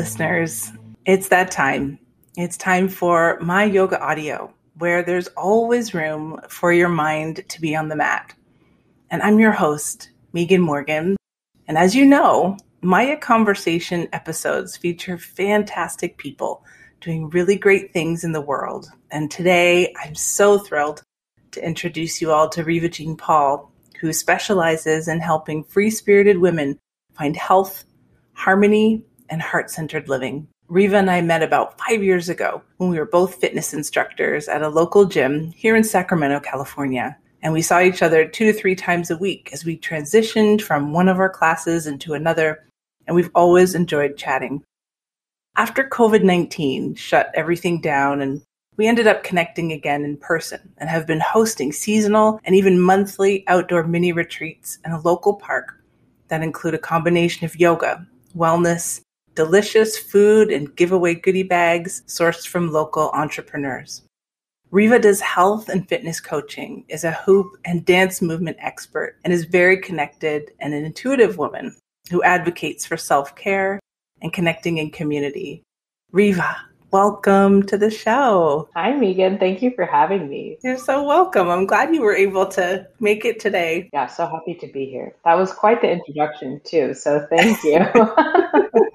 listeners. It's that time. It's time for my yoga audio, where there's always room for your mind to be on the mat. And I'm your host, Megan Morgan. And as you know, Maya Conversation episodes feature fantastic people doing really great things in the world. And today I'm so thrilled to introduce you all to Riva Jean Paul, who specializes in helping free spirited women find health, harmony, and heart centered living. Riva and I met about five years ago when we were both fitness instructors at a local gym here in Sacramento, California. And we saw each other two to three times a week as we transitioned from one of our classes into another. And we've always enjoyed chatting. After COVID 19 shut everything down and we ended up connecting again in person and have been hosting seasonal and even monthly outdoor mini retreats in a local park that include a combination of yoga, wellness, delicious food, and giveaway goodie bags sourced from local entrepreneurs. Riva does health and fitness coaching, is a hoop and dance movement expert, and is very connected and an intuitive woman who advocates for self care and connecting in community. Riva, welcome to the show. Hi, Megan. Thank you for having me. You're so welcome. I'm glad you were able to make it today. Yeah, so happy to be here. That was quite the introduction, too. So thank you.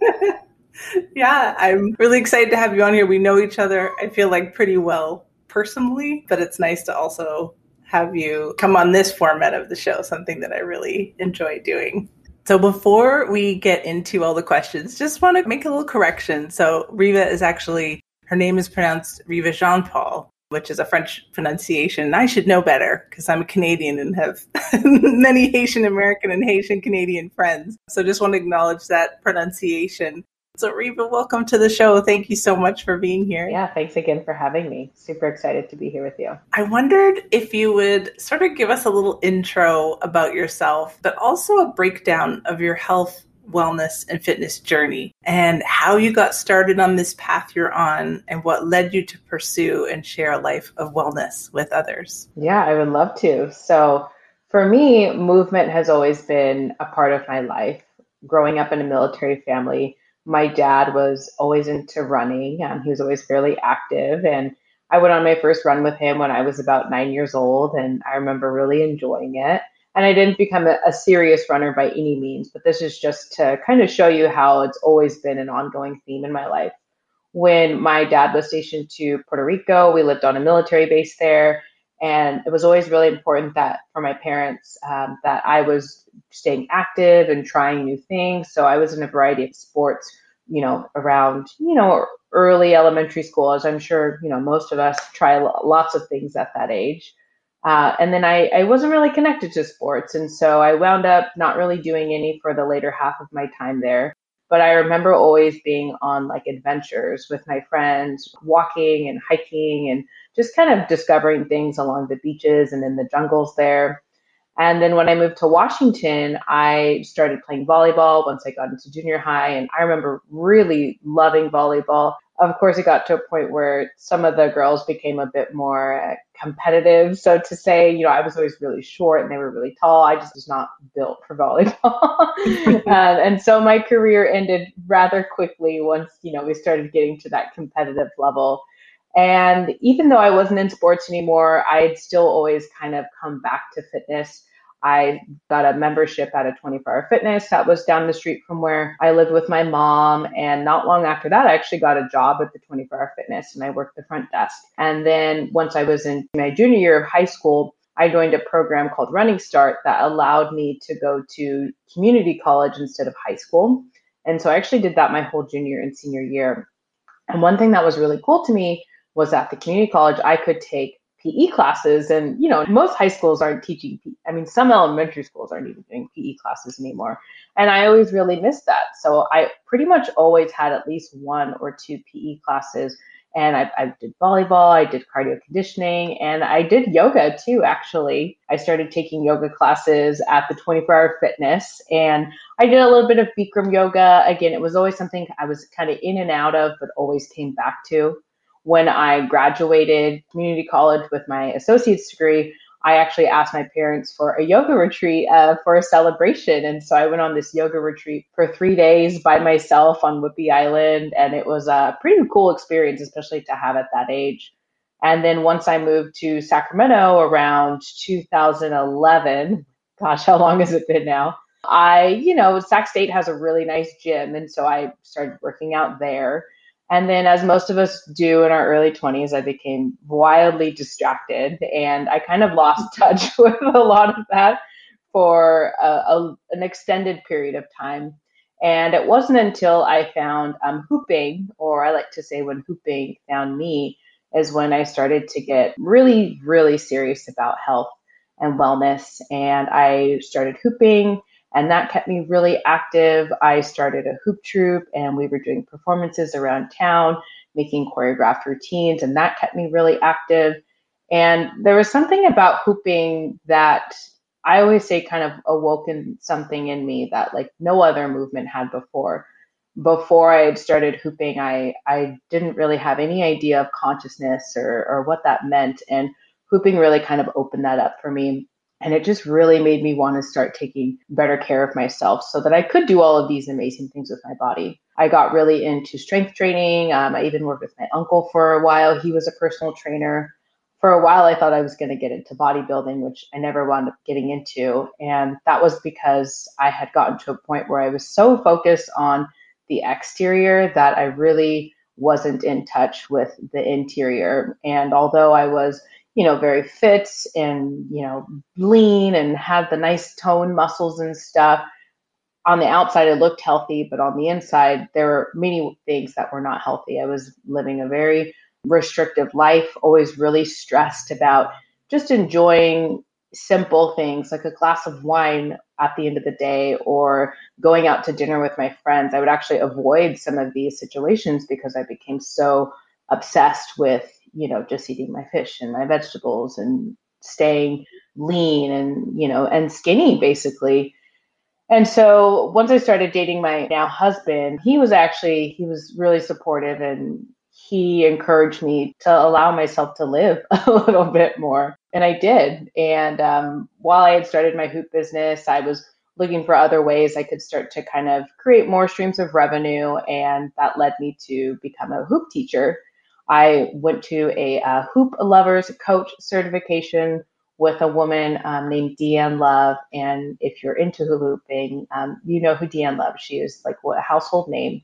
yeah, I'm really excited to have you on here. We know each other, I feel like, pretty well personally, but it's nice to also have you come on this format of the show, something that I really enjoy doing. So before we get into all the questions, just want to make a little correction. So Riva is actually her name is pronounced Riva Jean Paul, which is a French pronunciation. And I should know better because I'm a Canadian and have many Haitian American and Haitian Canadian friends. So just want to acknowledge that pronunciation. So, Riva, welcome to the show. Thank you so much for being here. Yeah, thanks again for having me. Super excited to be here with you. I wondered if you would sort of give us a little intro about yourself, but also a breakdown of your health, wellness, and fitness journey and how you got started on this path you're on and what led you to pursue and share a life of wellness with others. Yeah, I would love to. So, for me, movement has always been a part of my life. Growing up in a military family, my dad was always into running. and he was always fairly active. And I went on my first run with him when I was about nine years old. And I remember really enjoying it. And I didn't become a, a serious runner by any means, but this is just to kind of show you how it's always been an ongoing theme in my life. When my dad was stationed to Puerto Rico, we lived on a military base there and it was always really important that for my parents um, that i was staying active and trying new things. So i was in a variety of sports you know around you know early elementary school as i'm sure you know most of us try lots of things at that age. Uh, and then I, I wasn't really connected to sports. And so i wound up not really doing any for the later half of my time there but I remember always being on like adventures with my friends, walking and hiking and just kind of discovering things along the beaches and in the jungles there. And then when I moved to Washington, I started playing volleyball once I got into junior high. And I remember really loving volleyball. Of course, it got to a point where some of the girls became a bit more uh, competitive. So to say, you know, I was always really short and they were really tall. I just was not built for volleyball. um, and so my career ended rather quickly once, you know, we started getting to that competitive level. And even though I wasn't in sports anymore, I'd still always kind of come back to fitness. I got a membership at a 24 hour fitness that was down the street from where I lived with my mom. And not long after that, I actually got a job at the 24 hour fitness and I worked the front desk. And then once I was in my junior year of high school, I joined a program called Running Start that allowed me to go to community college instead of high school. And so I actually did that my whole junior and senior year. And one thing that was really cool to me was at the community college, I could take PE classes. And, you know, most high schools aren't teaching. I mean, some elementary schools aren't even doing PE classes anymore. And I always really missed that. So I pretty much always had at least one or two PE classes. And I, I did volleyball, I did cardio conditioning, and I did yoga too, actually. I started taking yoga classes at the 24 hour fitness, and I did a little bit of Bikram yoga. Again, it was always something I was kind of in and out of, but always came back to when I graduated community college with my associate's degree, I actually asked my parents for a yoga retreat uh, for a celebration. And so I went on this yoga retreat for three days by myself on Whidbey Island. And it was a pretty cool experience, especially to have at that age. And then once I moved to Sacramento around 2011, gosh, how long has it been now? I, you know, Sac State has a really nice gym. And so I started working out there. And then, as most of us do in our early 20s, I became wildly distracted and I kind of lost touch with a lot of that for a, a, an extended period of time. And it wasn't until I found um, hooping, or I like to say when hooping found me, is when I started to get really, really serious about health and wellness. And I started hooping and that kept me really active. I started a hoop troupe and we were doing performances around town, making choreographed routines, and that kept me really active. And there was something about hooping that I always say kind of awoken something in me that like no other movement had before. Before I had started hooping, I, I didn't really have any idea of consciousness or, or what that meant. And hooping really kind of opened that up for me. And it just really made me want to start taking better care of myself so that I could do all of these amazing things with my body. I got really into strength training. Um, I even worked with my uncle for a while. He was a personal trainer. For a while, I thought I was going to get into bodybuilding, which I never wound up getting into. And that was because I had gotten to a point where I was so focused on the exterior that I really wasn't in touch with the interior. And although I was you know, very fit and, you know, lean and had the nice toned muscles and stuff. On the outside, it looked healthy, but on the inside, there were many things that were not healthy. I was living a very restrictive life, always really stressed about just enjoying simple things like a glass of wine at the end of the day or going out to dinner with my friends. I would actually avoid some of these situations because I became so obsessed with you know, just eating my fish and my vegetables and staying lean and, you know, and skinny basically. And so once I started dating my now husband, he was actually, he was really supportive and he encouraged me to allow myself to live a little bit more. And I did. And um, while I had started my hoop business, I was looking for other ways I could start to kind of create more streams of revenue. And that led me to become a hoop teacher. I went to a uh, Hoop Lovers Coach certification with a woman um, named Deanne Love. And if you're into hooping, um, you know who Deanne Love. She is like a household name.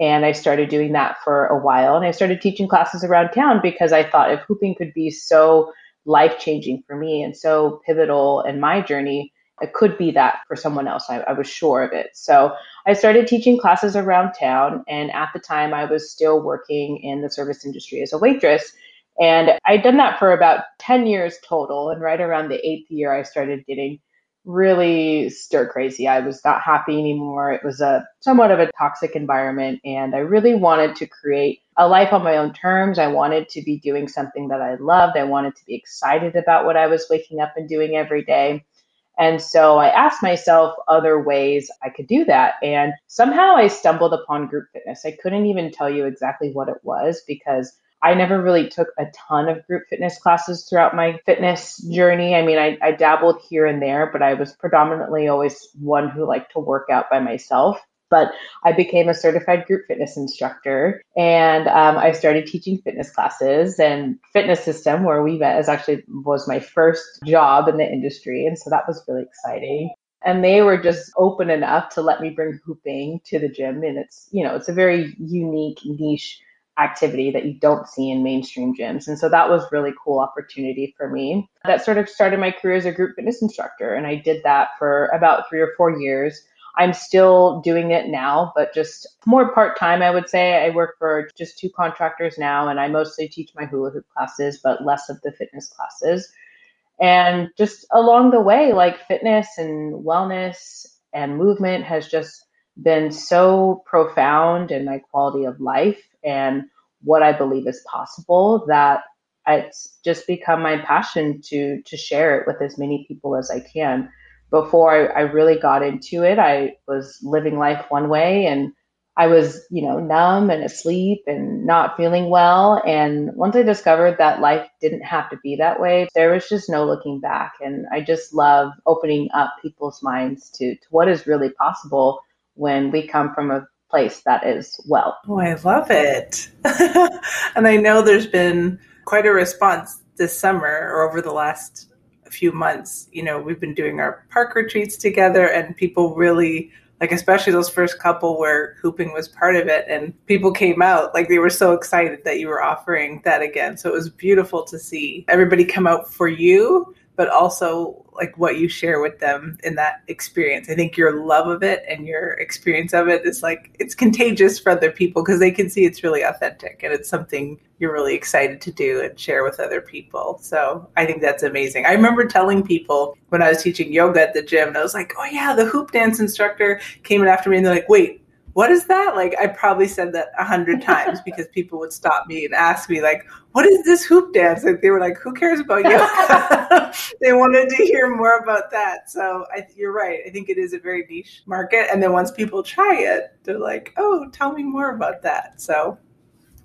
And I started doing that for a while. And I started teaching classes around town because I thought if hooping could be so life changing for me and so pivotal in my journey, it could be that for someone else. I, I, was sure of it. So I started teaching classes around town. And at the time, I was still working in the service industry as a waitress. And I'd done that for about 10 years total. And right around the eighth year, I started getting really stir crazy. I was not happy anymore. It was a somewhat of a toxic environment. And I really wanted to create a life on my own terms. I wanted to be doing something that I loved. I wanted to be excited about what I was waking up and doing every day. And so I asked myself other ways I could do that. And somehow I stumbled upon group fitness. I couldn't even tell you exactly what it was because I never really took a ton of group fitness classes throughout my fitness journey. I mean, I, I dabbled here and there, but I was predominantly always one who liked to work out by myself but I became a certified group fitness instructor and um, I started teaching fitness classes and fitness system where we met is actually was my first job in the industry. And so that was really exciting. And they were just open enough to let me bring hooping to the gym. And it's, you know, it's a very unique niche activity that you don't see in mainstream gyms. And so that was really cool opportunity for me. That sort of started my career as a group fitness instructor. And I did that for about three or four years I'm still doing it now, but just more part time, I would say. I work for just two contractors now, and I mostly teach my hula hoop classes, but less of the fitness classes. And just along the way, like fitness and wellness and movement has just been so profound in my quality of life and what I believe is possible that it's just become my passion to to share it with as many people as I can before I, I really got into it, I was living life one way and I was, you know, numb and asleep and not feeling well. And once I discovered that life didn't have to be that way, there was just no looking back. And I just love opening up people's minds to, to what is really possible when we come from a place that is well. Oh, I love it. and I know there's been quite a response this summer or over the last few months. You know, we've been doing our park retreats together, and people really like especially those first couple where hooping was part of it and people came out like they were so excited that you were offering that again so it was beautiful to see everybody come out for you but also like what you share with them in that experience. I think your love of it and your experience of it is like it's contagious for other people because they can see it's really authentic and it's something you're really excited to do and share with other people. So I think that's amazing. I remember telling people when I was teaching yoga at the gym, and I was like, oh yeah, the hoop dance instructor came in after me and they're like, wait, what is that? Like, I probably said that a hundred times because people would stop me and ask me, like, what is this hoop dance? Like, they were like, who cares about yoga? they wanted to hear more about that. So I, you're right. I think it is a very niche market. And then once people try it, they're like, oh, tell me more about that. So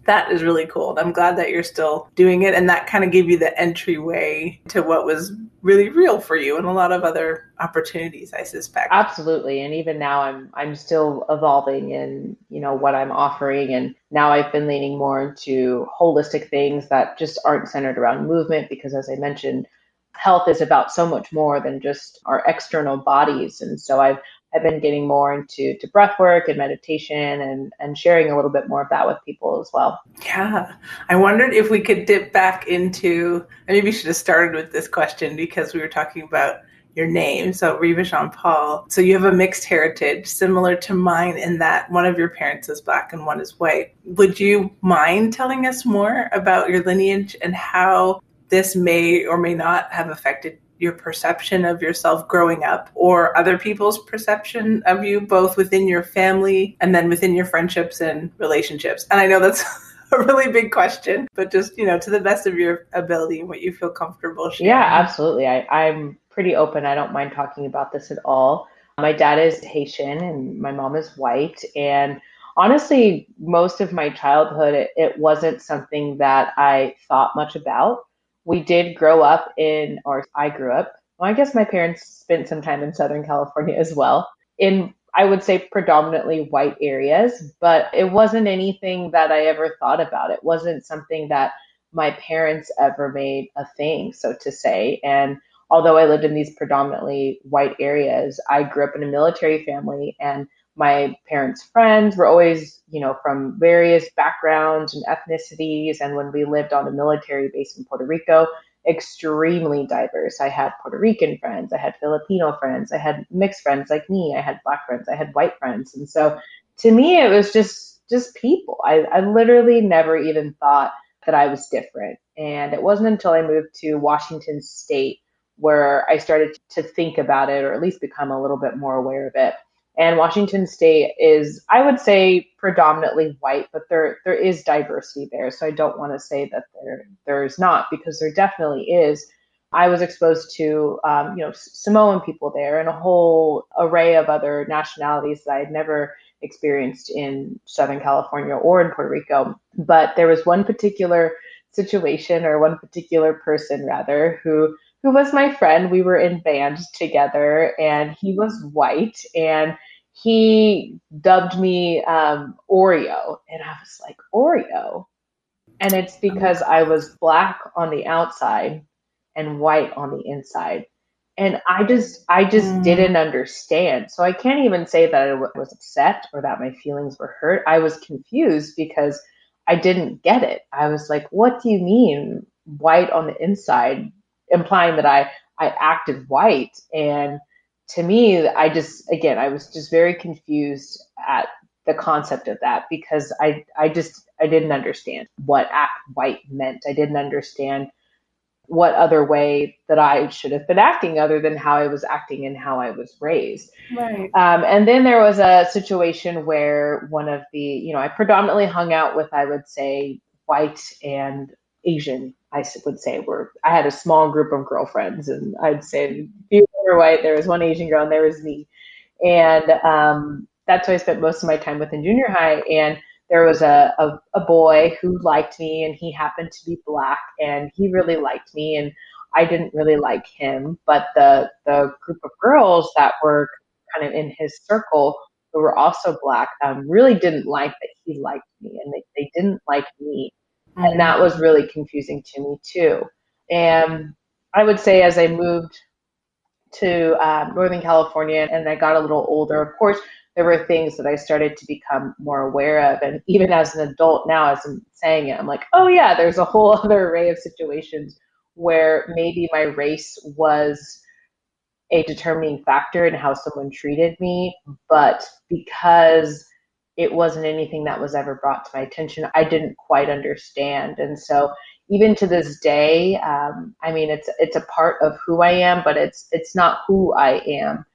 that is really cool. I'm glad that you're still doing it. And that kind of gave you the entryway to what was really real for you and a lot of other opportunities, I suspect. Absolutely. And even now I'm I'm still evolving in, you know, what I'm offering. And now I've been leaning more into holistic things that just aren't centered around movement because as I mentioned, health is about so much more than just our external bodies. And so I've I've been getting more into to breath work and meditation and, and sharing a little bit more of that with people as well. Yeah. I wondered if we could dip back into, and maybe should have started with this question because we were talking about your name. So Riva Jean Paul. So you have a mixed heritage similar to mine in that one of your parents is black and one is white. Would you mind telling us more about your lineage and how this may or may not have affected your perception of yourself growing up or other people's perception of you, both within your family and then within your friendships and relationships? And I know that's a really big question, but just, you know, to the best of your ability and what you feel comfortable sharing. Yeah, absolutely. I, I'm pretty open. I don't mind talking about this at all. My dad is Haitian and my mom is white. And honestly, most of my childhood, it, it wasn't something that I thought much about we did grow up in, or I grew up, well, I guess my parents spent some time in Southern California as well, in, I would say, predominantly white areas, but it wasn't anything that I ever thought about. It wasn't something that my parents ever made a thing, so to say. And although I lived in these predominantly white areas, I grew up in a military family and my parents' friends were always, you know, from various backgrounds and ethnicities. And when we lived on a military base in Puerto Rico, extremely diverse. I had Puerto Rican friends, I had Filipino friends, I had mixed friends like me, I had black friends, I had white friends. And so to me, it was just just people. I, I literally never even thought that I was different. And it wasn't until I moved to Washington State where I started to think about it or at least become a little bit more aware of it. And Washington State is, I would say, predominantly white, but there there is diversity there. So I don't want to say that there there's not because there definitely is. I was exposed to, um, you know, Samoan people there and a whole array of other nationalities that I had never experienced in Southern California or in Puerto Rico. But there was one particular situation or one particular person rather who who was my friend. We were in band together and he was white and he dubbed me um, Oreo. And I was like, Oreo? And it's because I was black on the outside and white on the inside. And I just, I just mm. didn't understand. So I can't even say that I was upset or that my feelings were hurt. I was confused because I didn't get it. I was like, what do you mean white on the inside? Implying that I, I acted white. And to me, I just again, I was just very confused at the concept of that because I I just I didn't understand what act white meant. I didn't understand what other way that I should have been acting other than how I was acting and how I was raised. Right. Um, and then there was a situation where one of the, you know, I predominantly hung out with, I would say, white and Asian I would say were I had a small group of girlfriends, and I'd say few were white. There was one Asian girl, and there was me. And um, that's who I spent most of my time with in junior high. And there was a, a, a boy who liked me and he happened to be black and he really liked me and I didn't really like him. But the the group of girls that were kind of in his circle who were also black um, really didn't like that he liked me and they, they didn't like me. And that was really confusing to me too. And I would say as I moved to um, Northern California and I got a little older, of course, there were things that I started to become more aware of. And even as an adult now, as I'm saying it, I'm like, oh yeah, there's a whole other array of situations where maybe my race was a determining factor in how someone treated me. But because it wasn't anything that was ever brought to my attention, I didn't quite understand. And so even to this day, um, I mean, it's it's a part of who I am, but it's it's not who I am.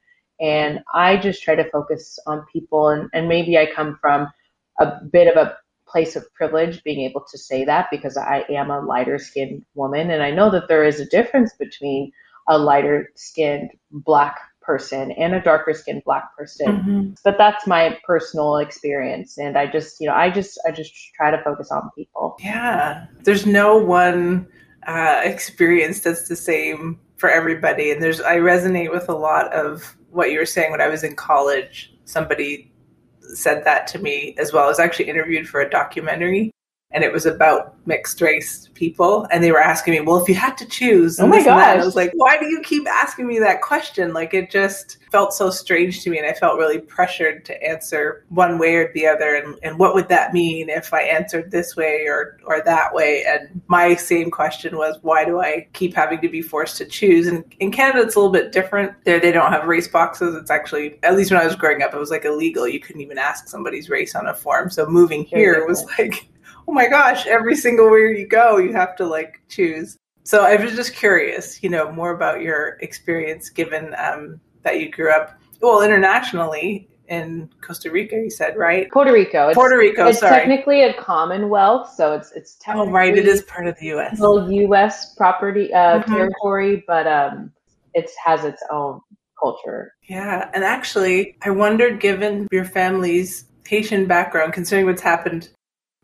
And I just try to focus on people, and, and maybe I come from a bit of a place of privilege being able to say that because I am a lighter skinned woman, and I know that there is a difference between a lighter skinned black person and a darker skinned black person mm-hmm. but that's my personal experience and i just you know i just i just try to focus on people yeah there's no one uh, experience that's the same for everybody and there's i resonate with a lot of what you were saying when i was in college somebody said that to me as well. I was actually interviewed for a documentary and it was about mixed race people and they were asking me well if you had to choose oh my god i was like why do you keep asking me that question? Like it just felt so strange to me and i felt really pressured to answer one way or the other and, and what would that mean if i answered this way or or that way? And my same question was why do i keep having to be forced to choose? And in canada it's a little bit different. There they don't have race boxes. It's actually at least when i was growing up it was like illegal. You couldn't even ask somebody's race on a form. So moving here was like oh my gosh, every single where you go, you have to like choose. So I was just curious, you know, more about your experience given um, that you grew up, well, internationally in Costa Rica, you said, right? Puerto Rico. It's, Puerto Rico, it's sorry. technically a commonwealth, so it's it's technically oh right, it is part of the U.S. Well, U.S. property uh, mm-hmm. territory, but um, it has its own culture. Yeah, and actually, I wondered, given your family's Haitian background, considering what's happened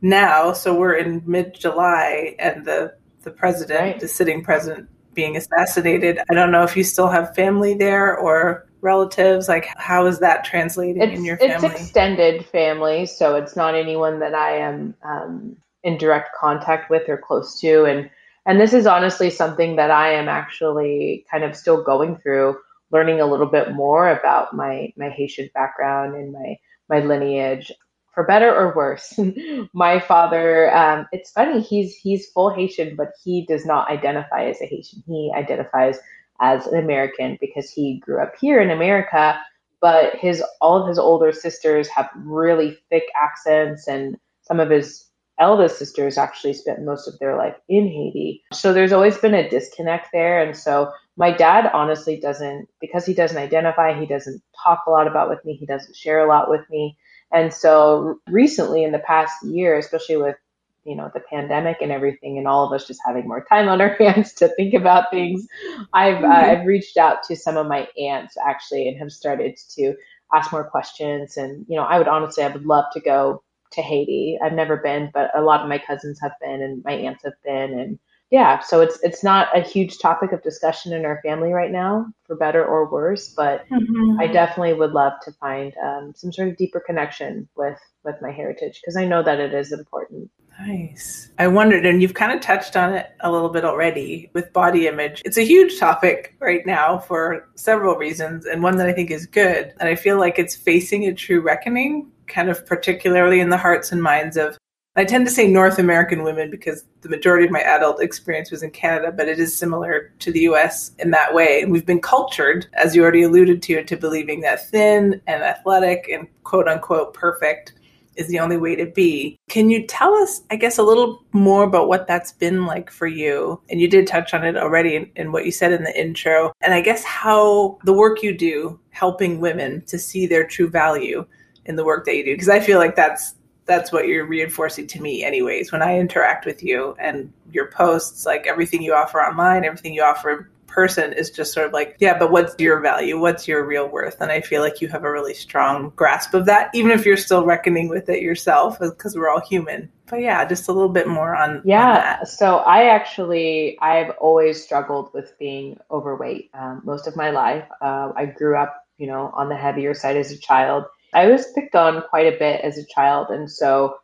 now. So we're in mid July, and the the president, right. the sitting president, being assassinated. I don't know if you still have family there or relatives. Like, how is that translating it's, in your family? It's extended family, so it's not anyone that I am um, in direct contact with or close to, and and this is honestly something that I am actually kind of still going through, learning a little bit more about my my Haitian background and my my lineage for better or worse. my father, um, it's funny, he's he's full Haitian, but he does not identify as a Haitian. He identifies as an American because he grew up here in America. But his all of his older sisters have really thick accents, and some of his eldest sisters actually spent most of their life in Haiti. So there's always been a disconnect there. And so my dad honestly doesn't, because he doesn't identify, he doesn't talk a lot about with me, he doesn't share a lot with me. And so recently in the past year, especially with you know the pandemic and everything and all of us just having more time on our hands to think about things i've mm-hmm. uh, i've reached out to some of my aunts actually and have started to ask more questions. And you know i would honestly i would love to go to haiti. I've never been but a lot of my cousins have been and my aunts have been. And yeah, so it's it's not a huge topic of discussion in our family right now, for better or worse. But mm-hmm. I definitely would love to find um, some sort of deeper connection with with my heritage because I know that it is important. Nice. I wondered, and you've kind of touched on it a little bit already with body image. It's a huge topic right now for several reasons, and one that I think is good. And I feel like it's facing a true reckoning, kind of particularly in the hearts and minds of I tend to say North American women because the majority of my adult experience was in Canada, but it is similar to the US in that way. And we've been cultured, as you already alluded to, into believing that thin and athletic and quote unquote perfect is the only way to be. Can you tell us, I guess, a little more about what that's been like for you? And you did touch on it already in, in what you said in the intro. And I guess how the work you do helping women to see their true value in the work that you do. Because I feel like that's that's what you're reinforcing to me anyways when i interact with you and your posts like everything you offer online everything you offer in person is just sort of like, yeah, but what's your value? What's your real worth? And I feel like you have a really strong grasp of that, even if you're still reckoning with it yourself, because we're all human. But yeah, just a little bit more on yeah. On so I actually I've always struggled with being overweight um, most of my life. Uh, I grew up, you know, on the heavier side as a child. I was picked on quite a bit as a child, and so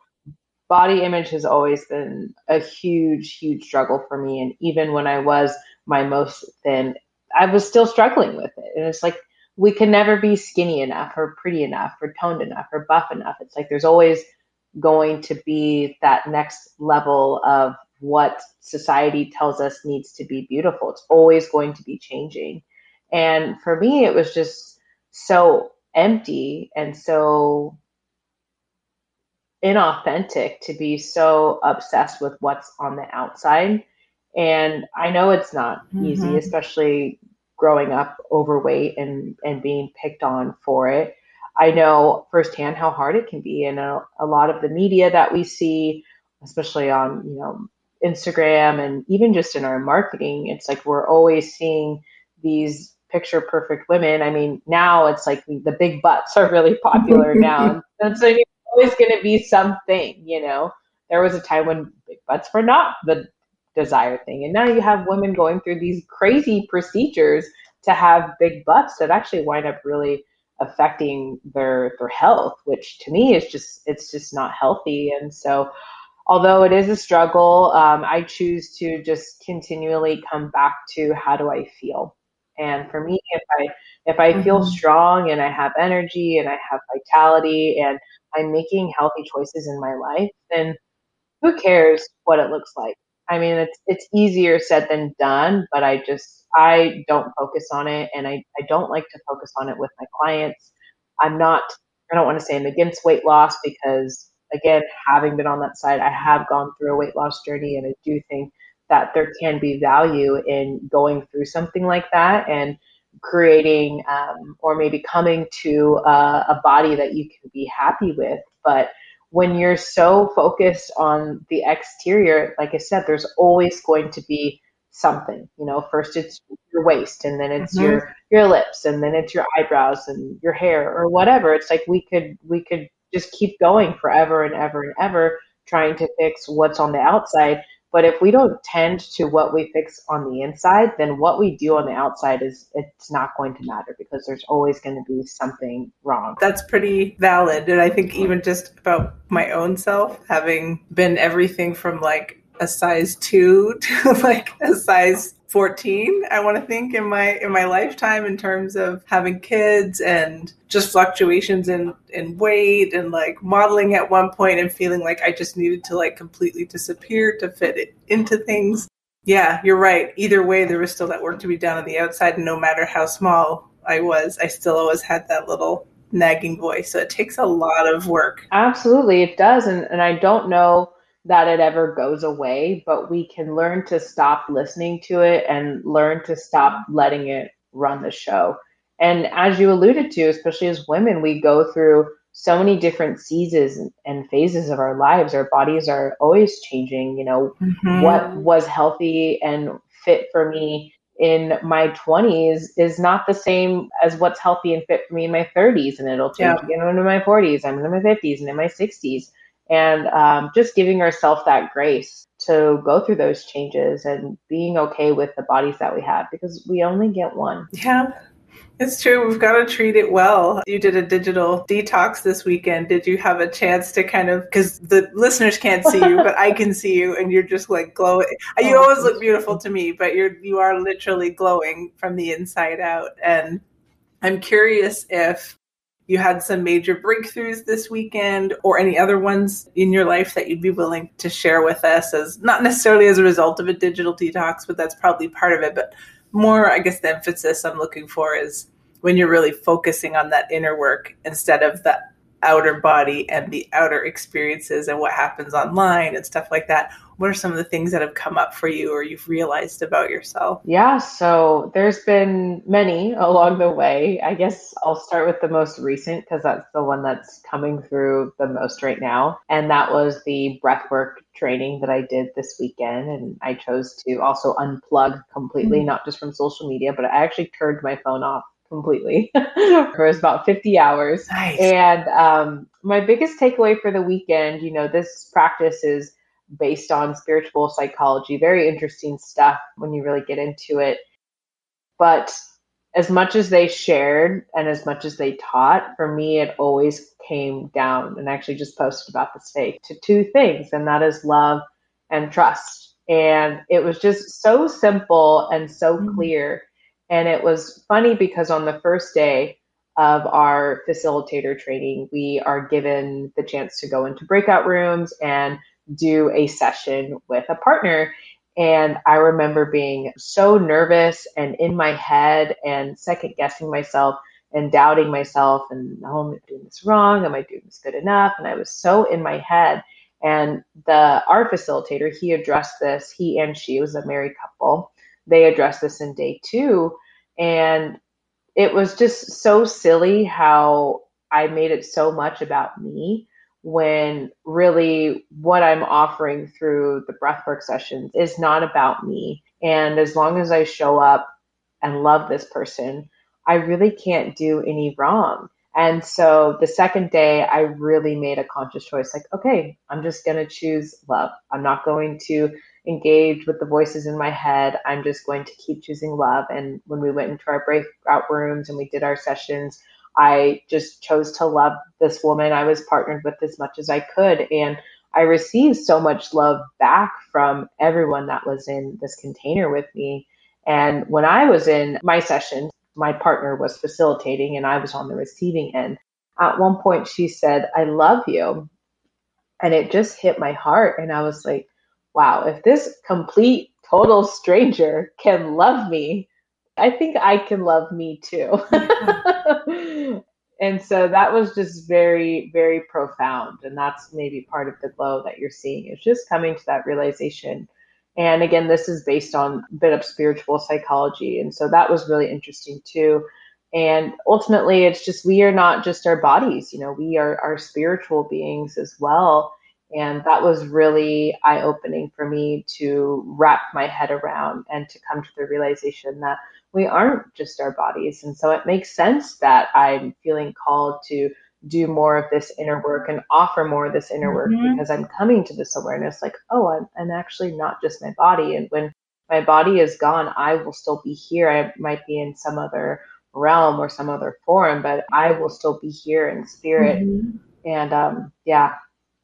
body image has always been a huge, huge struggle for me. And even when I was my most thin, I was still struggling with it. And it's like we can never be skinny enough or pretty enough or toned enough or buff enough. It's like there's always going to be that next level of what society tells us needs to be beautiful. It's always going to be changing. And for me, it was just so empty and so inauthentic to be so obsessed with what's on the outside. And I know it's not mm-hmm. easy, especially growing up overweight and, and being picked on for it. I know firsthand how hard it can be. And a, a lot of the media that we see, especially on, you know, Instagram and even just in our marketing, it's like we're always seeing these picture perfect women. I mean, now it's like the big butts are really popular now. And so always going to be something, you know. There was a time when big butts were not the desired thing. And now you have women going through these crazy procedures to have big butts that actually wind up really affecting their their health, which to me is just it's just not healthy. And so although it is a struggle, um, I choose to just continually come back to how do I feel. And for me, if I if I feel mm-hmm. strong and I have energy and I have vitality and I'm making healthy choices in my life, then who cares what it looks like? I mean, it's it's easier said than done, but I just I don't focus on it, and I I don't like to focus on it with my clients. I'm not. I don't want to say I'm against weight loss because again, having been on that side, I have gone through a weight loss journey, and I do think that there can be value in going through something like that and creating um, or maybe coming to uh, a body that you can be happy with. But when you're so focused on the exterior, like I said, there's always going to be something. You know, first it's your waist, and then it's mm-hmm. your your lips, and then it's your eyebrows and your hair or whatever. It's like we could we could just keep going forever and ever and ever trying to fix what's on the outside but if we don't tend to what we fix on the inside, then what we do on the outside is it's not going to matter because there's always going to be something wrong. That's pretty valid. And I think even just about my own self, having been everything from like a size two to like a size 14 i want to think in my in my lifetime in terms of having kids and just fluctuations in in weight and like modeling at one point and feeling like i just needed to like completely disappear to fit it into things. Yeah you're right. Either way there was still that work to be done on the outside and no matter how small i was i still always had that little nagging voice. So it takes a lot of work. Absolutely it does and, and i don't know that it ever goes away, but we can learn to stop listening to it and learn to stop letting it run the show. And as you alluded to, especially as women, we go through so many different seasons and phases of our lives. Our bodies are always changing. You know, mm-hmm. what was healthy and fit for me in my 20s is not the same as what's healthy and fit for me in my 30s. And it'll change yeah. again into my 40s. I'm in my 50s and in my 60s and um, just giving ourselves that grace to go through those changes and being okay with the bodies that we have because we only get one. Yeah. It's true. We've got to treat it well. You did a digital detox this weekend. Did you have a chance to kind of, because the listeners can't see you, but I can see you and you're just like glowing. You oh, always look beautiful to me, but you're, you are literally glowing from the inside out. And I'm curious if you had some major breakthroughs this weekend or any other ones in your life that you'd be willing to share with us as not necessarily as a result of a digital detox, but that's probably part of it. But more, I guess, the emphasis I'm looking for is when you're really focusing on that inner work instead of the outer body and the outer experiences and what happens online and stuff like that what are some of the things that have come up for you or you've realized about yourself? Yeah, so there's been many along the way. I guess I'll start with the most recent because that's the one that's coming through the most right now. And that was the breathwork training that I did this weekend. And I chose to also unplug completely, mm-hmm. not just from social media, but I actually turned my phone off completely for about 50 hours. Nice. And um, my biggest takeaway for the weekend, you know, this practice is based on spiritual psychology. Very interesting stuff when you really get into it. But as much as they shared and as much as they taught, for me, it always came down, and I actually just posted about this today, to two things, and that is love and trust. And it was just so simple and so mm-hmm. clear. And it was funny because on the first day of our facilitator training, we are given the chance to go into breakout rooms and do a session with a partner. And I remember being so nervous and in my head and second guessing myself and doubting myself and oh, am I doing this wrong? Am I doing this good enough? And I was so in my head. And the art facilitator, he addressed this, he and she was a married couple. They addressed this in day two. And it was just so silly how I made it so much about me when really what I'm offering through the breathwork sessions is not about me. And as long as I show up and love this person, I really can't do any wrong. And so the second day, I really made a conscious choice like, okay, I'm just going to choose love. I'm not going to engage with the voices in my head. I'm just going to keep choosing love. And when we went into our breakout rooms and we did our sessions, I just chose to love this woman I was partnered with as much as I could. And I received so much love back from everyone that was in this container with me. And when I was in my session, my partner was facilitating and I was on the receiving end. At one point, she said, I love you. And it just hit my heart. And I was like, wow, if this complete, total stranger can love me, I think I can love me too. and so that was just very, very profound. And that's maybe part of the glow that you're seeing is just coming to that realization. And again, this is based on a bit of spiritual psychology. And so that was really interesting too. And ultimately, it's just we are not just our bodies, you know, we are our spiritual beings as well. And that was really eye opening for me to wrap my head around and to come to the realization that we aren't just our bodies. And so it makes sense that I'm feeling called to do more of this inner work and offer more of this inner work mm-hmm. because I'm coming to this awareness like, oh, I'm, I'm actually not just my body. And when my body is gone, I will still be here. I might be in some other realm or some other form, but I will still be here in spirit. Mm-hmm. And um, yeah,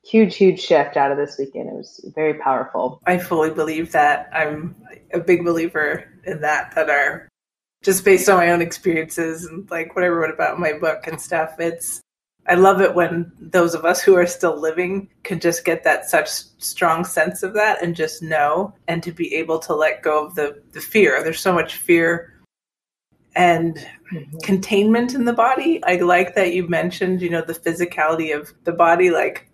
huge, huge shift out of this weekend. It was very powerful. I fully believe that. I'm a big believer in that, that are just based on my own experiences and like what I wrote about in my book and stuff. It's I love it when those of us who are still living can just get that such strong sense of that and just know and to be able to let go of the, the fear. There's so much fear and mm-hmm. containment in the body. I like that you mentioned, you know, the physicality of the body. Like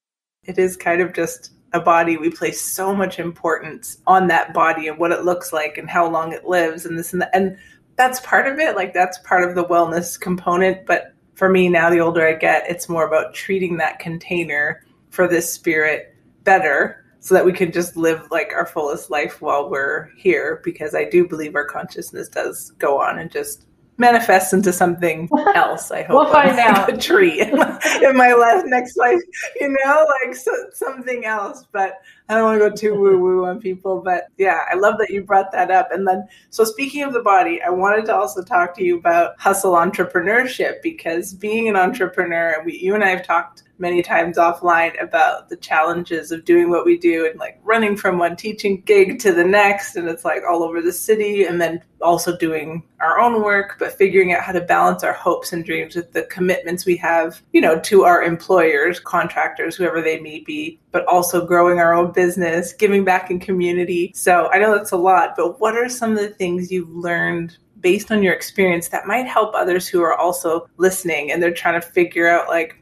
it is kind of just a body. We place so much importance on that body and what it looks like and how long it lives and this and that. And that's part of it. Like that's part of the wellness component. But for me, now the older I get, it's more about treating that container for this spirit better so that we can just live like our fullest life while we're here because I do believe our consciousness does go on and just manifests into something else. I hope we'll find out a tree in my, in my life, next life, you know, like so, something else. But I don't want to go too woo woo on people. But yeah, I love that you brought that up. And then, so speaking of the body, I wanted to also talk to you about hustle entrepreneurship because being an entrepreneur, we, you and I have talked many times offline about the challenges of doing what we do and like running from one teaching gig to the next and it's like all over the city and then also doing our own work but figuring out how to balance our hopes and dreams with the commitments we have you know to our employers contractors whoever they may be but also growing our own business giving back in community. So i know that's a lot but what are some of the things you've learned based on your experience that might help others who are also listening and they're trying to figure out like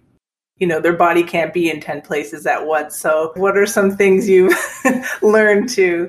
you know, their body can't be in 10 places at once. So, what are some things you've learned to?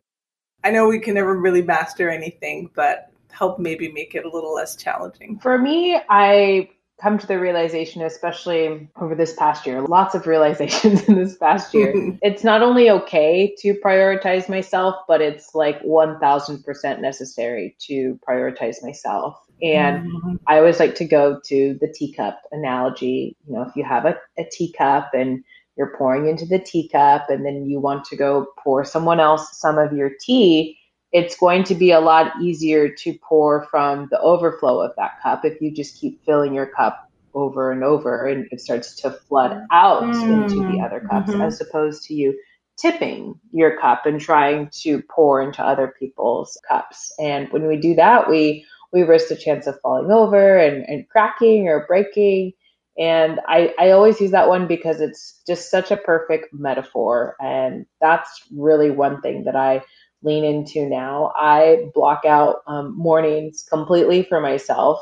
I know we can never really master anything, but help maybe make it a little less challenging. For me, I come to the realization, especially over this past year, lots of realizations in this past year. it's not only okay to prioritize myself, but it's like 1000% necessary to prioritize myself. And mm-hmm. I always like to go to the teacup analogy. You know, if you have a, a teacup and you're pouring into the teacup and then you want to go pour someone else some of your tea, it's going to be a lot easier to pour from the overflow of that cup if you just keep filling your cup over and over and it starts to flood out mm. into the other cups mm-hmm. as opposed to you tipping your cup and trying to pour into other people's cups. And when we do that, we we risk the chance of falling over and, and cracking or breaking. And I, I always use that one because it's just such a perfect metaphor. And that's really one thing that I lean into now. I block out um, mornings completely for myself.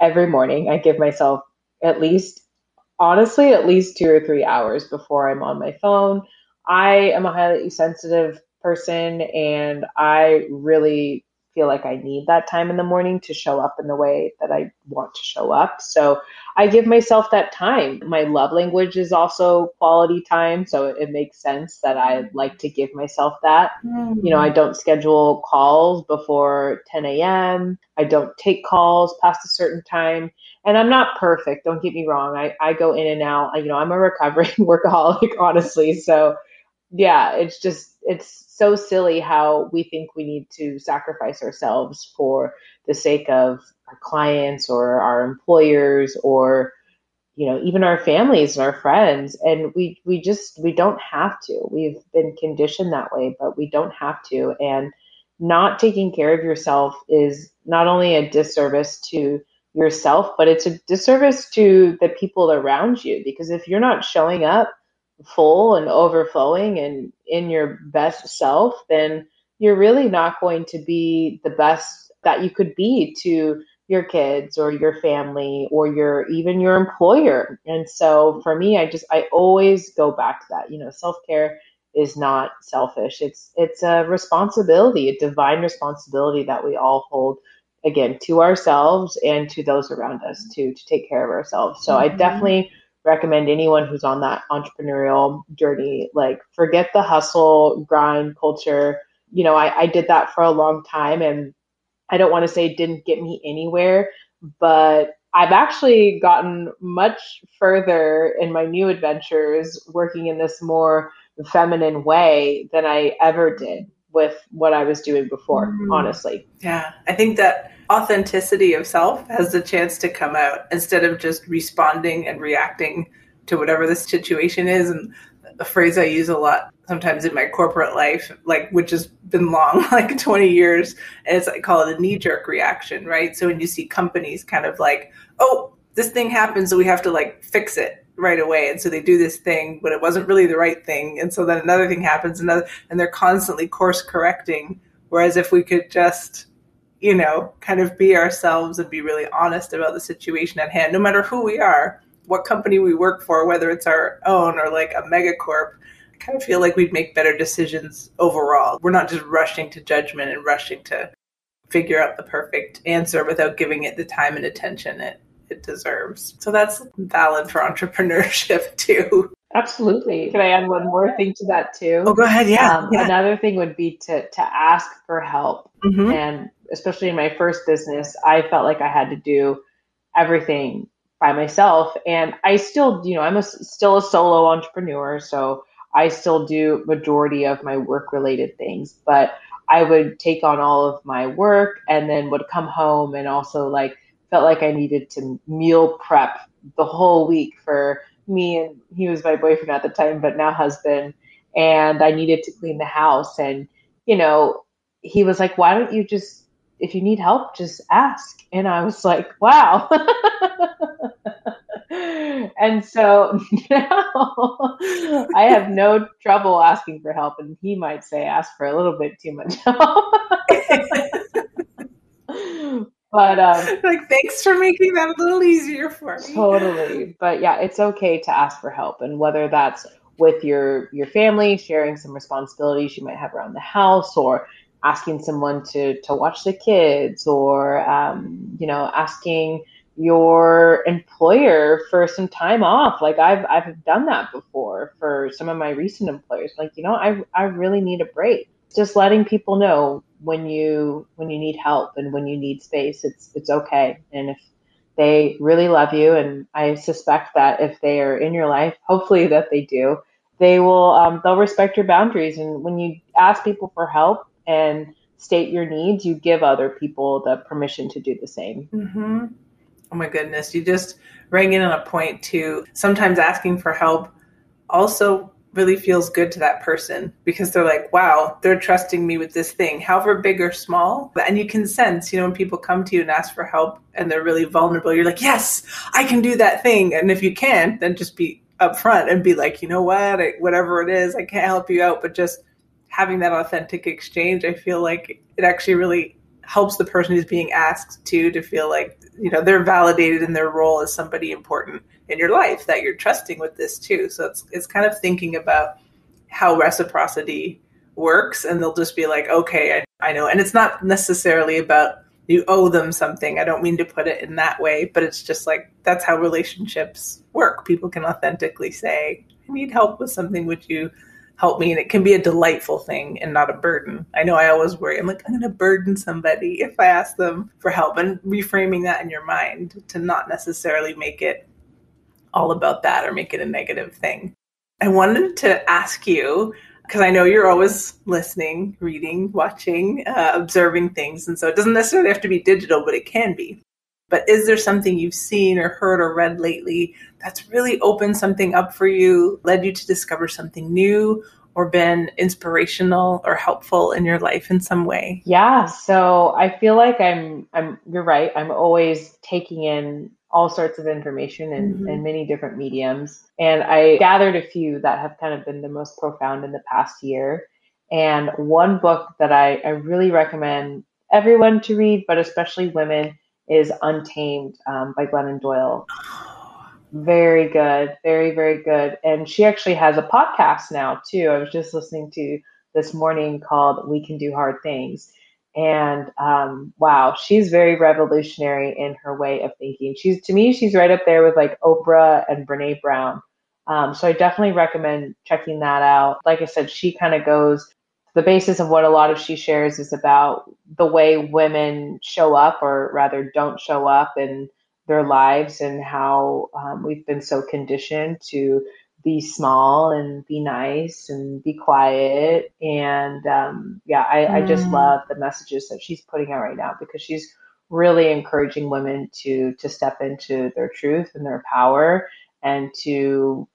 Every morning, I give myself at least, honestly, at least two or three hours before I'm on my phone. I am a highly sensitive person and I really feel like I need that time in the morning to show up in the way that I want to show up. So I give myself that time. My love language is also quality time. So it makes sense that I like to give myself that. Mm-hmm. You know, I don't schedule calls before 10 a.m., I don't take calls past a certain time. And I'm not perfect. Don't get me wrong. I, I go in and out. I, You know, I'm a recovering workaholic, honestly. So yeah, it's just, it's so silly how we think we need to sacrifice ourselves for the sake of our clients or our employers or you know even our families and our friends. And we we just we don't have to. We've been conditioned that way but we don't have to. And not taking care of yourself is not only a disservice to yourself but it's a disservice to the people around you. Because if you're not showing up full and overflowing and in your best self, then you're really not going to be the best that you could be to your kids or your family or your even your employer. And so for me, I just I always go back to that. You know, self-care is not selfish. It's it's a responsibility, a divine responsibility that we all hold again to ourselves and to those around us to to take care of ourselves. So mm-hmm. I definitely recommend anyone who's on that entrepreneurial journey like forget the hustle grind culture you know I, I did that for a long time and i don't want to say it didn't get me anywhere but i've actually gotten much further in my new adventures working in this more feminine way than i ever did with what i was doing before mm-hmm. honestly yeah i think that authenticity of self has the chance to come out instead of just responding and reacting to whatever the situation is. And a phrase I use a lot sometimes in my corporate life, like which has been long, like 20 years, is I call it a knee jerk reaction, right? So when you see companies kind of like, oh, this thing happens, so we have to like fix it right away. And so they do this thing, but it wasn't really the right thing. And so then another thing happens, another, and they're constantly course correcting. Whereas if we could just you know, kind of be ourselves and be really honest about the situation at hand, no matter who we are, what company we work for, whether it's our own or like a megacorp. I kind of feel like we'd make better decisions overall. We're not just rushing to judgment and rushing to figure out the perfect answer without giving it the time and attention it, it deserves. So that's valid for entrepreneurship too. Absolutely. Can I add one more thing to that too? Oh, go ahead. Yeah. Um, yeah. Another thing would be to to ask for help, mm-hmm. and especially in my first business, I felt like I had to do everything by myself. And I still, you know, I'm a, still a solo entrepreneur, so I still do majority of my work related things, but I would take on all of my work and then would come home and also like felt like I needed to meal prep the whole week for me and he was my boyfriend at the time, but now husband. And I needed to clean the house. And, you know, he was like, why don't you just if you need help, just ask. And I was like, wow. and so now I have no trouble asking for help. And he might say, ask for a little bit too much help. but um, like thanks for making that a little easier for me totally but yeah it's okay to ask for help and whether that's with your your family sharing some responsibilities you might have around the house or asking someone to to watch the kids or um, you know asking your employer for some time off. Like i've i've done that before for some of my recent employers. Like you know i i really need a break. Just letting people know when you when you need help and when you need space it's it's okay. And if they really love you and i suspect that if they are in your life hopefully that they do they will um, they'll respect your boundaries. And when you ask people for help and state your needs you give other people the permission to do the same mm-hmm. oh my goodness you just rang in on a point too sometimes asking for help also really feels good to that person because they're like, wow, they're trusting me with this thing, however big or small. And you can sense, you know, when people come to you and ask for help and they're really vulnerable, you're like, yes, I can do that thing. And if you can, then just be upfront and be like, you know what, I, whatever it is, I can't help you out. But just having that authentic exchange, I feel like it actually really helps the person who's being asked to to feel like you know they're validated in their role as somebody important in your life that you're trusting with this too. So it's it's kind of thinking about how reciprocity works and they'll just be like okay I, I know. And it's not necessarily about you owe them something. I don't mean to put it in that way but it's just like that's how relationships work. People can authentically say i need help with something. Would you help me and it can be a delightful thing and not a burden. I know I always worry. I'm like, I'm going to burden somebody if I ask them for help and reframing that in your mind to not necessarily make it all about that or make it a negative thing. I wanted to ask you because I know you're always listening, reading, watching, uh, observing things. And so it doesn't necessarily have to be digital, but it can be. But is there something you've seen or heard or read lately that's really opened something up for you, led you to discover something new, or been inspirational or helpful in your life in some way? Yeah, so I feel like I'm I'm you're right. I'm always taking in all sorts of information in, mm-hmm. many different mediums. And I gathered a few that have kind of been the most profound in the past year. And one book that I, I really recommend everyone to read, but especially women, is Untamed um, by Glennon Doyle. Very good, very very good. And she actually has a podcast now too. I was just listening to this morning called "We Can Do Hard Things," and um, wow, she's very revolutionary in her way of thinking. She's to me, she's right up there with like Oprah and Brene Brown. Um, so I definitely recommend checking that out. Like I said, she kind of goes the basis of what a lot of she shares is about the way women show up or rather don't show up in their lives and how um, we've been so conditioned to be small and be nice and be quiet and um, yeah I, mm. I just mm. love the messages that she's putting out right now because she's really encouraging women to to step into their truth and their power and to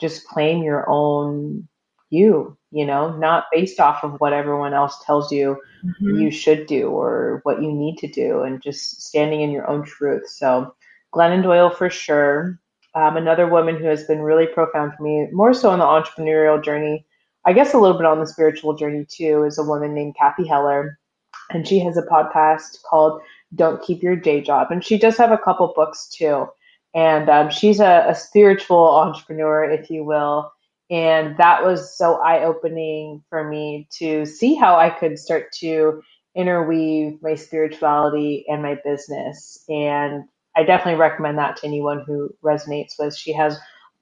just claim your own you, you know, not based off of what everyone else tells you mm-hmm. you should do or what you need to do, and just standing in your own truth. So, Glennon Doyle for sure. Um, another woman who has been really profound for me, more so on the entrepreneurial journey, I guess a little bit on the spiritual journey too, is a woman named Cathy Heller. And she has a podcast called Don't Keep Your Day Job. And she does have a couple books too. And um, she's a, a spiritual entrepreneur, if you will and that was so eye opening for me to see how I could start to interweave my spirituality and my business. And I definitely recommend that to anyone who resonates with. She has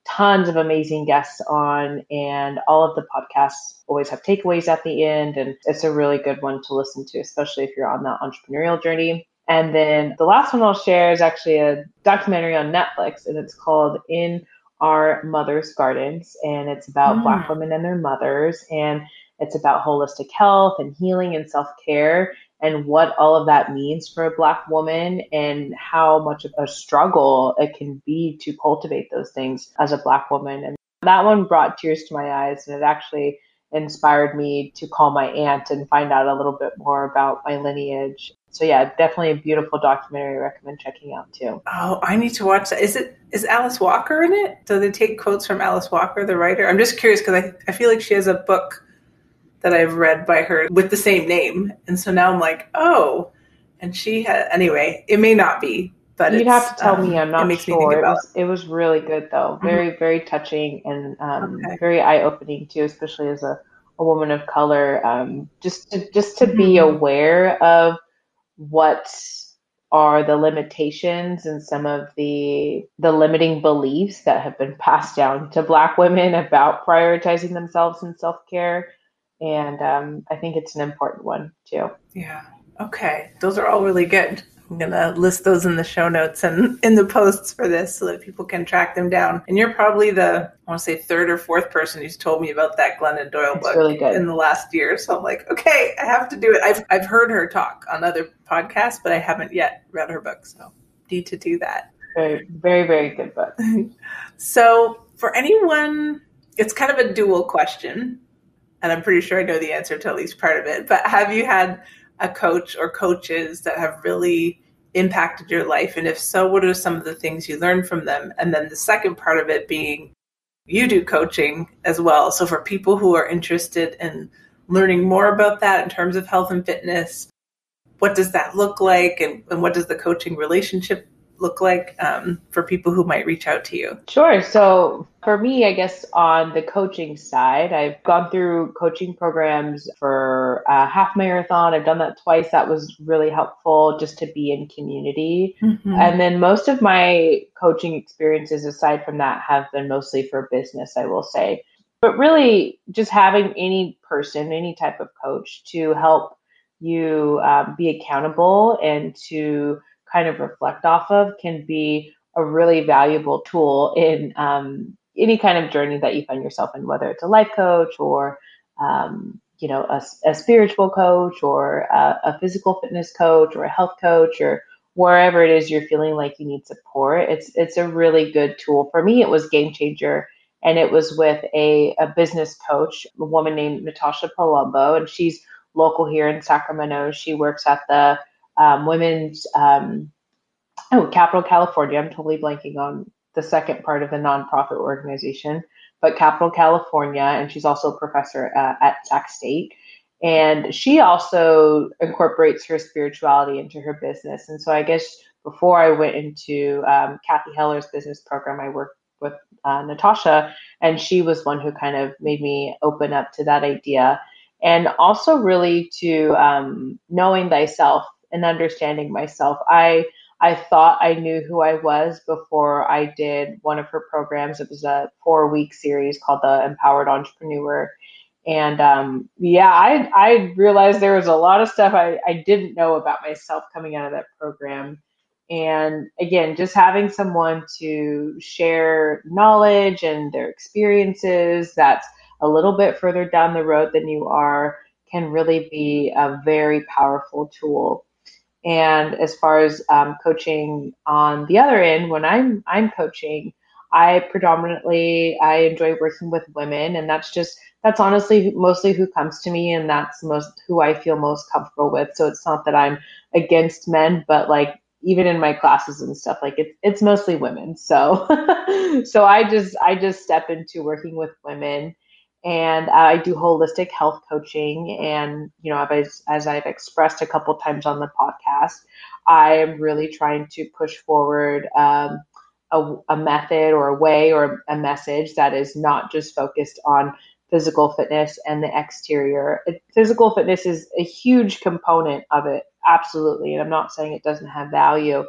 tons of amazing guests on, and all of the podcasts always have takeaways at the end. And it's a really good one to listen to, especially if you're on that entrepreneurial journey. And then the last one I'll share is actually a documentary on Netflix, and it's called In our Mothers Gardens, and it's about mm. Black women and their mothers, and it's about holistic health and healing and self care, and what all of that means for a Black woman, and how much of a struggle it can be to cultivate those things as a Black woman. And that one brought tears to my eyes, and it actually inspired me to call my aunt and find out a little bit more about my lineage so yeah, definitely a beautiful documentary. I recommend checking out too. Oh, I need to watch that. Is it is Alice Walker in it? Do they take quotes from Alice Walker, the writer? I'm just curious because I, I feel like she has a book that I've read by her with the same name, and so now I'm like, oh, and she had anyway. It may not be, but you'd have to tell um, me. I'm not it sure. It was, it was really good though. Mm-hmm. Very mm-hmm. very touching and um, okay. very eye opening too, especially as a, a woman of color. Um, just to just to mm-hmm. be aware of what are the limitations and some of the the limiting beliefs that have been passed down to black women about prioritizing themselves and self-care and um, i think it's an important one too yeah okay those are all really good I'm going to list those in the show notes and in the posts for this so that people can track them down. And you're probably the, I want to say, third or fourth person who's told me about that Glennon Doyle it's book really in the last year. So I'm like, okay, I have to do it. I've, I've heard her talk on other podcasts, but I haven't yet read her book. So need to do that. Very, very, very good book. so for anyone, it's kind of a dual question. And I'm pretty sure I know the answer to at least part of it. But have you had a coach or coaches that have really impacted your life? And if so, what are some of the things you learned from them? And then the second part of it being you do coaching as well. So for people who are interested in learning more about that in terms of health and fitness, what does that look like? And, and what does the coaching relationship look like um, for people who might reach out to you? Sure. So, for me, I guess on the coaching side, I've gone through coaching programs for a half marathon. I've done that twice. That was really helpful just to be in community. Mm-hmm. And then most of my coaching experiences, aside from that, have been mostly for business, I will say. But really, just having any person, any type of coach to help you um, be accountable and to kind of reflect off of can be a really valuable tool in um, any kind of journey that you find yourself in, whether it's a life coach or um, you know a, a, spiritual coach or a, a, physical fitness coach or a health coach or wherever it is you're feeling like you need support. It's it's a really good tool. For me, it was game changer. And it was with a, a business coach, a woman named Natasha Palumbo, and she's local here in Sacramento. She works at the um, women's um, oh Capital California. I'm totally blanking on the second part of the nonprofit organization, but Capital California, and she's also a professor uh, at Sac State. And she also incorporates her spirituality into her business. And so I guess before I went into um, Cathy Heller's business program, I worked with uh, Natasha, and she was one who kind of made me open up to that idea. And also, really, to um, knowing thyself and understanding myself. I I thought I knew who I was before I did one of her programs. It was a four week series called the Empowered Entrepreneur. And um, yeah, I, I realized there was a lot of stuff I, I didn't know about myself coming out of that program. And again, just having someone to share knowledge and their experiences that's a little bit further down the road than you are can really be a very powerful tool. And as far as um, coaching on the other end, when I'm I'm coaching, I predominantly I enjoy working with women, and that's just that's honestly mostly who comes to me, and that's most who I feel most comfortable with. So it's not that I'm against men, but like even in my classes and stuff, like it's it's mostly women. So so I just I just step into working with women and I do holistic health coaching. And you know, as, as I've expressed a couple times on the podcast, I am really trying to push forward um, a, a method or a way or a message that is not just focused on physical fitness and the exterior. It, physical fitness is a huge component of it, absolutely. And I'm not saying it doesn't have value,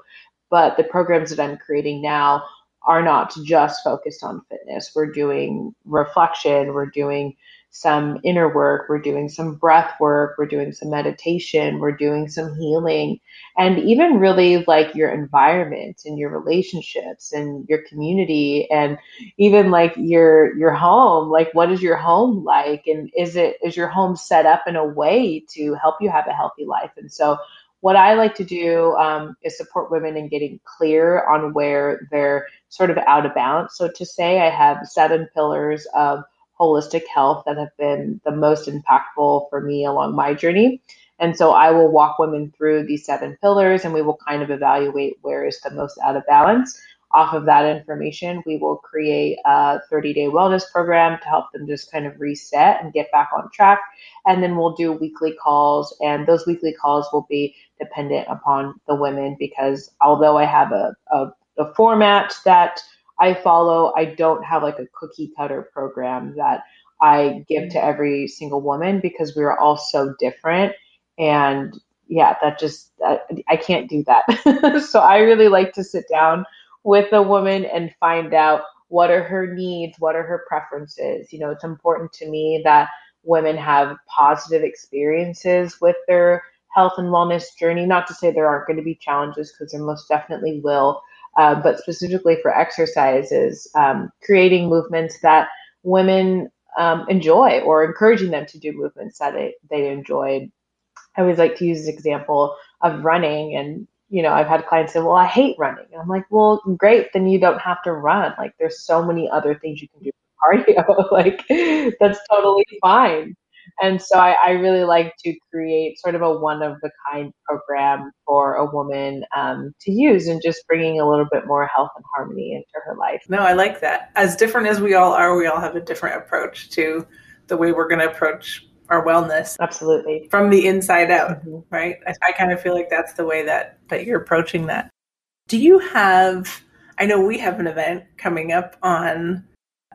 but the programs that I'm creating now are not just focused on fitness. We're doing reflection, we're doing some inner work, we're doing some breath work, we're doing some meditation, we're doing some healing, and even really like your environment and your relationships and your community and even like your your home. Like what is your home like? And is it is your home set up in a way to help you have a healthy life? And so what I like to do um, is support women in getting clear on where they're sort of out of balance. So to say I have seven pillars of holistic health that have been the most impactful for me along my journey. And so I will walk women through these seven pillars and we will kind of evaluate where is the most out of balance. Off of that information, we will create a 30 day wellness program to help them just kind of reset and get back on track. And then we'll do weekly calls, and those weekly calls will be dependent upon the women because although I have a, a, a format that I follow, I don't have like a cookie cutter program that I give to mm-hmm. every single woman because we are all so different. And yeah, that just, uh, I can't do that. so I really like to sit down with a woman and find out what are her needs, what are her preferences. You know, it's important to me that women have positive experiences with their health and wellness journey. Not to say there aren't going to be challenges, because there most definitely will. Uh, but specifically for exercises, um, creating movements that women um, enjoy or encouraging them to do movements that they, they enjoy. I always like to use this example of running and you know, I've had clients say, well, I hate running. And I'm like, well, great. Then you don't have to run. Like there's so many other things you can do for cardio. like that's totally fine. And so I, I, really like to create sort of a one of the kind program for a woman um, to use and just bringing a little bit more health and harmony into her life. No, I like that. As different as we all are, we all have a different approach to the way we're going to approach our wellness absolutely from the inside out mm-hmm. right I, I, kind of feel like that's the way that that you're approaching that do you have i know we have an event coming up on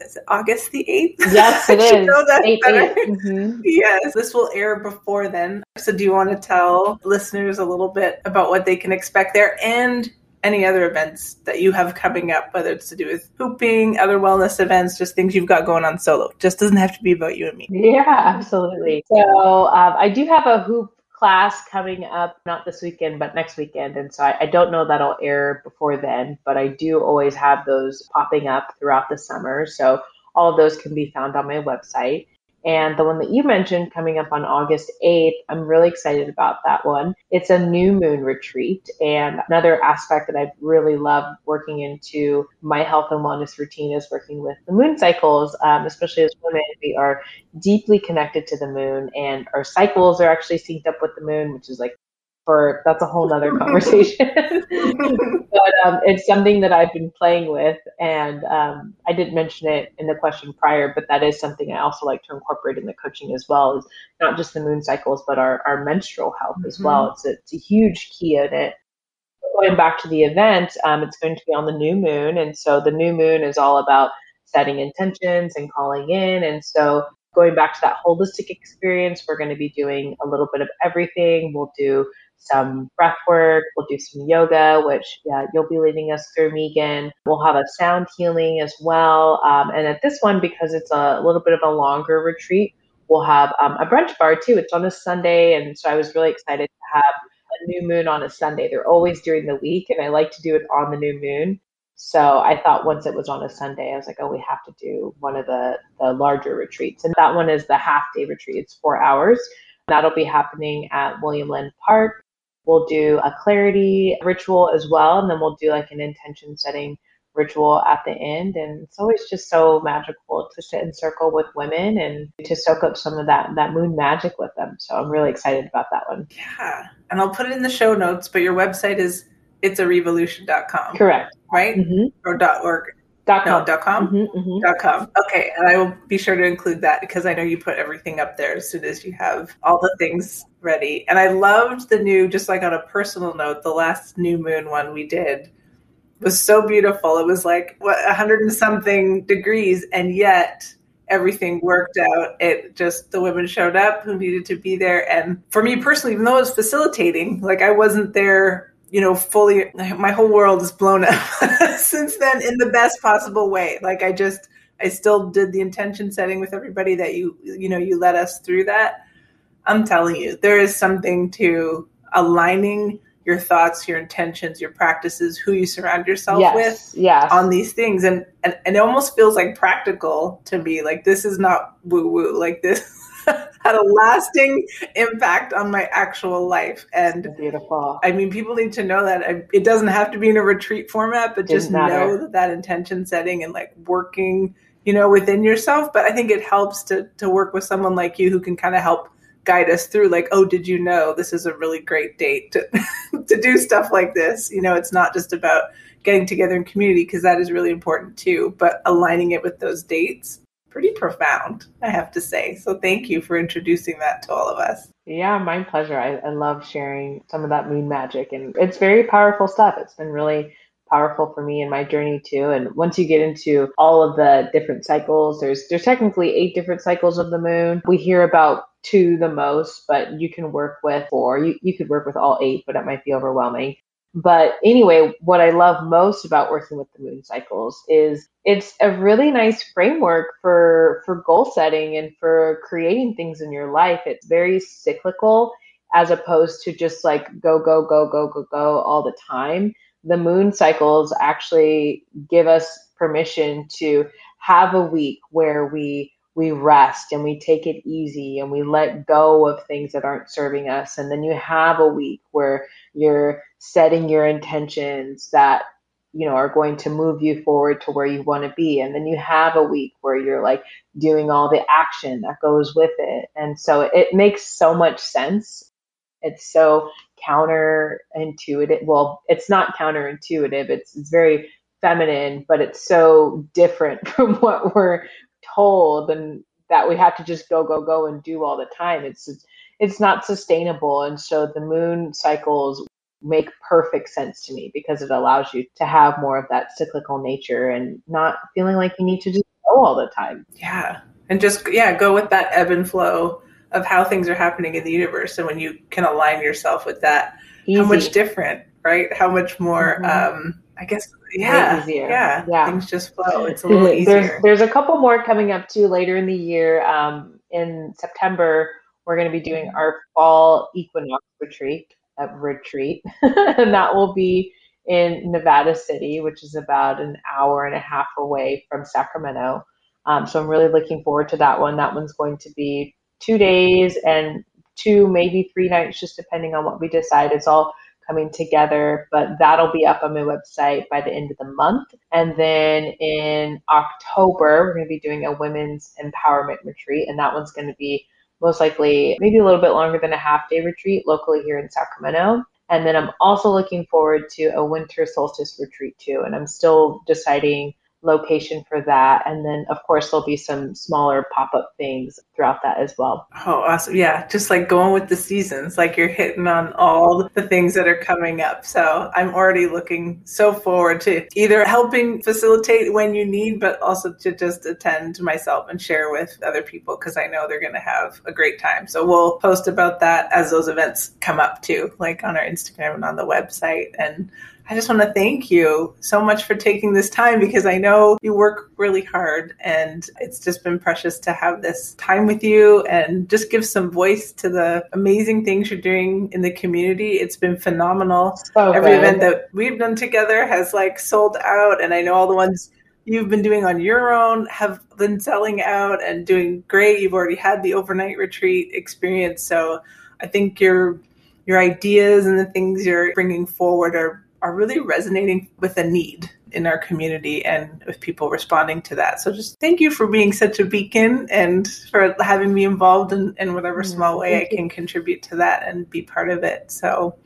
is it August the 8th? Yes, it is. Know that 8, 8. Mm-hmm. Yes, this will air before then. So, do you want to tell listeners a little bit about what they can expect there and any other events that you have coming up, whether it's to do with hooping, other wellness events, just things you've got going on solo. Just doesn't have to be about you and me. Yeah, absolutely. So um, I do have a hoop class coming up, not this weekend, but next weekend. And so I, I don't know that'll air before then, but I do always have those popping up throughout the summer. So all of those can be found on my website. And the one that you mentioned coming up on August 8th, I'm really excited about that one. It's a new moon retreat. And another aspect that I've really loved working into my health and wellness routine is working with the moon cycles, um, especially as women. We are deeply connected to the moon, and our cycles are actually synced up with the moon, which is like for that's a whole nother conversation. but um, it's something that I've been playing with, and um, I didn't mention it in the question prior, but that is something I also like to incorporate in the coaching as well. Is not just the moon cycles, but our, our menstrual health mm-hmm. as well. It's a, it's a huge key in it. Going back to the event, um, it's going to be on the new moon, and so the new moon is all about setting intentions and calling in, and so going back to that holistic experience, we're going to be doing a little bit of everything. We'll do some breath work. We'll do some yoga, which yeah, you'll be leading us through, Megan. We'll have a sound healing as well. Um, and at this one, because it's a little bit of a longer retreat, we'll have um, a brunch bar too. It's on a Sunday. And so I was really excited to have a new moon on a Sunday. They're always during the week, and I like to do it on the new moon. So I thought once it was on a Sunday, I was like, oh, we have to do one of the, the larger retreats. And that one is the half day retreat. It's four hours. That'll be happening at William Land Park. We'll do a clarity ritual as well, and then we'll do like an intention setting ritual at the end. And it's always just so magical to sit in circle with women and to soak up some of that that moon magic with them. So I'm really excited about that one. Yeah. And I'll put it in the show notes, but your website is it's a revolution.com. Correct. Right? Mm-hmm. Or dot org. Dot com. No, dot com? Mm-hmm, mm-hmm. Dot com. Okay. And I will be sure to include that because I know you put everything up there as soon as you have all the things ready. And I loved the new, just like on a personal note, the last new moon one we did was so beautiful. It was like what a hundred and something degrees, and yet everything worked out. It just the women showed up who needed to be there. And for me personally, even though it was facilitating, like I wasn't there you know, fully, my whole world is blown up since then in the best possible way. Like I just, I still did the intention setting with everybody that you, you know, you led us through that. I'm telling you, there is something to aligning your thoughts, your intentions, your practices, who you surround yourself yes, with yes. on these things. And, and, and it almost feels like practical to me. Like this is not woo woo. Like this had a lasting impact on my actual life. And beautiful. I mean, people need to know that it doesn't have to be in a retreat format, but just know that that intention setting and like working, you know, within yourself. But I think it helps to to work with someone like you who can kind of help guide us through like oh did you know this is a really great date to to do stuff like this you know it's not just about getting together in community because that is really important too. But aligning it with those dates, pretty profound, I have to say. So thank you for introducing that to all of us. Yeah, my pleasure. I, I love sharing some of that moon magic, and it's very powerful stuff. It's been really powerful for me in my journey too. And once you get into all of the different cycles, there's there's technically eight different cycles of the moon. We hear about two the most, but you can work with four. You you could work with all eight, but it might be overwhelming. But anyway, what I love most about working with the moon cycles is it's a really nice framework for for goal setting and for creating things in your life. It's very cyclical as opposed to just like go go go go go go all the time the moon cycles actually give us permission to have a week where we we rest and we take it easy and we let go of things that aren't serving us and then you have a week where you're setting your intentions that you know are going to move you forward to where you want to be and then you have a week where you're like doing all the action that goes with it and so it makes so much sense it's so counterintuitive. Well, it's not counterintuitive. It's it's very feminine, but it's so different from what we're told and that we have to just go go go and do all the time. It's it's not sustainable and so the moon cycles make perfect sense to me because it allows you to have more of that cyclical nature and not feeling like you need to just go all the time. Yeah. And just yeah, go with that ebb and flow of how things are happening in the universe. And when you can align yourself with that, Easy. how much different, right? How much more, mm-hmm. um, I guess, yeah, yeah, yeah, things just flow. It's a little easier. There's, there's a couple more coming up too later in the year. Um, in September, we're going to be doing our fall equinox retreat, uh, retreat, and that will be in Nevada City, which is about an hour and a half away from Sacramento. Um, so I'm really looking forward to that one. That one's going to be two days and two, maybe three nights, just depending on what we decide. It's all coming together, but that'll be up on my website by the end of the month. And then in October, we're going to be doing a women's empowerment retreat, and that one's going to be most likely maybe a little bit longer than a half day retreat locally here in Sacramento. And then I'm also looking forward to a winter solstice retreat too. And I'm still deciding location for that. And then, of course, there'll be some smaller pop up things throughout that as well. Oh, awesome. Yeah. Just like going with the seasons, like you're hitting on all the things that are coming up. So I'm already looking so forward to either helping facilitate when you need, but also to just attend myself and share with other people because I know they're going to have a great time. So we'll post about that as those events come up too, like on our Instagram and on the website. And I just want to thank you so much for taking this time because I know you work really hard and it's just been precious to have this time with you and just give some voice to the amazing things you're doing in the community. It's been phenomenal. So Every event that we've done together has like sold out and I know all the ones you've been doing on your own have been selling out and doing great. You've already had the overnight retreat experience. So I think your your ideas and the things you're bringing forward are are really resonating with a need in our community and with people responding to that. So just thank you for being such a beacon and for having me involved in, in whatever mm-hmm. small way I can contribute to that and be part of it. So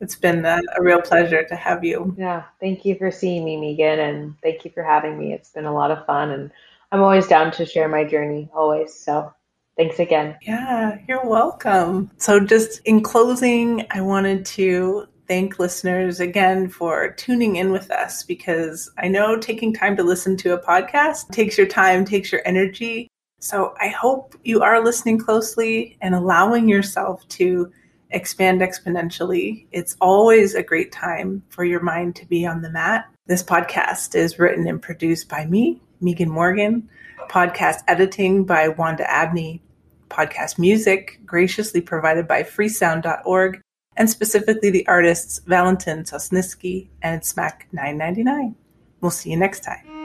it's been a, a, real pleasure to have you. Yeah, thank you for seeing me, Megan, and thank you for having me. It's been a lot of fun, and I'm always down to share my journey, always. So thanks again. Yeah, you're welcome. So, just in closing, I wanted to thank listeners again for tuning in with us because I know taking time to listen to a podcast takes your time, takes your energy. So I hope you are listening closely and allowing yourself to expand exponentially. It's always a great time for your mind to be on the mat. This podcast is written and produced by me, Megan Morgan, podcast editing by Wanda Abney, podcast music graciously provided by freesound.org and specifically the artists Valentin Sosniski and Smack 999. We'll see you next time.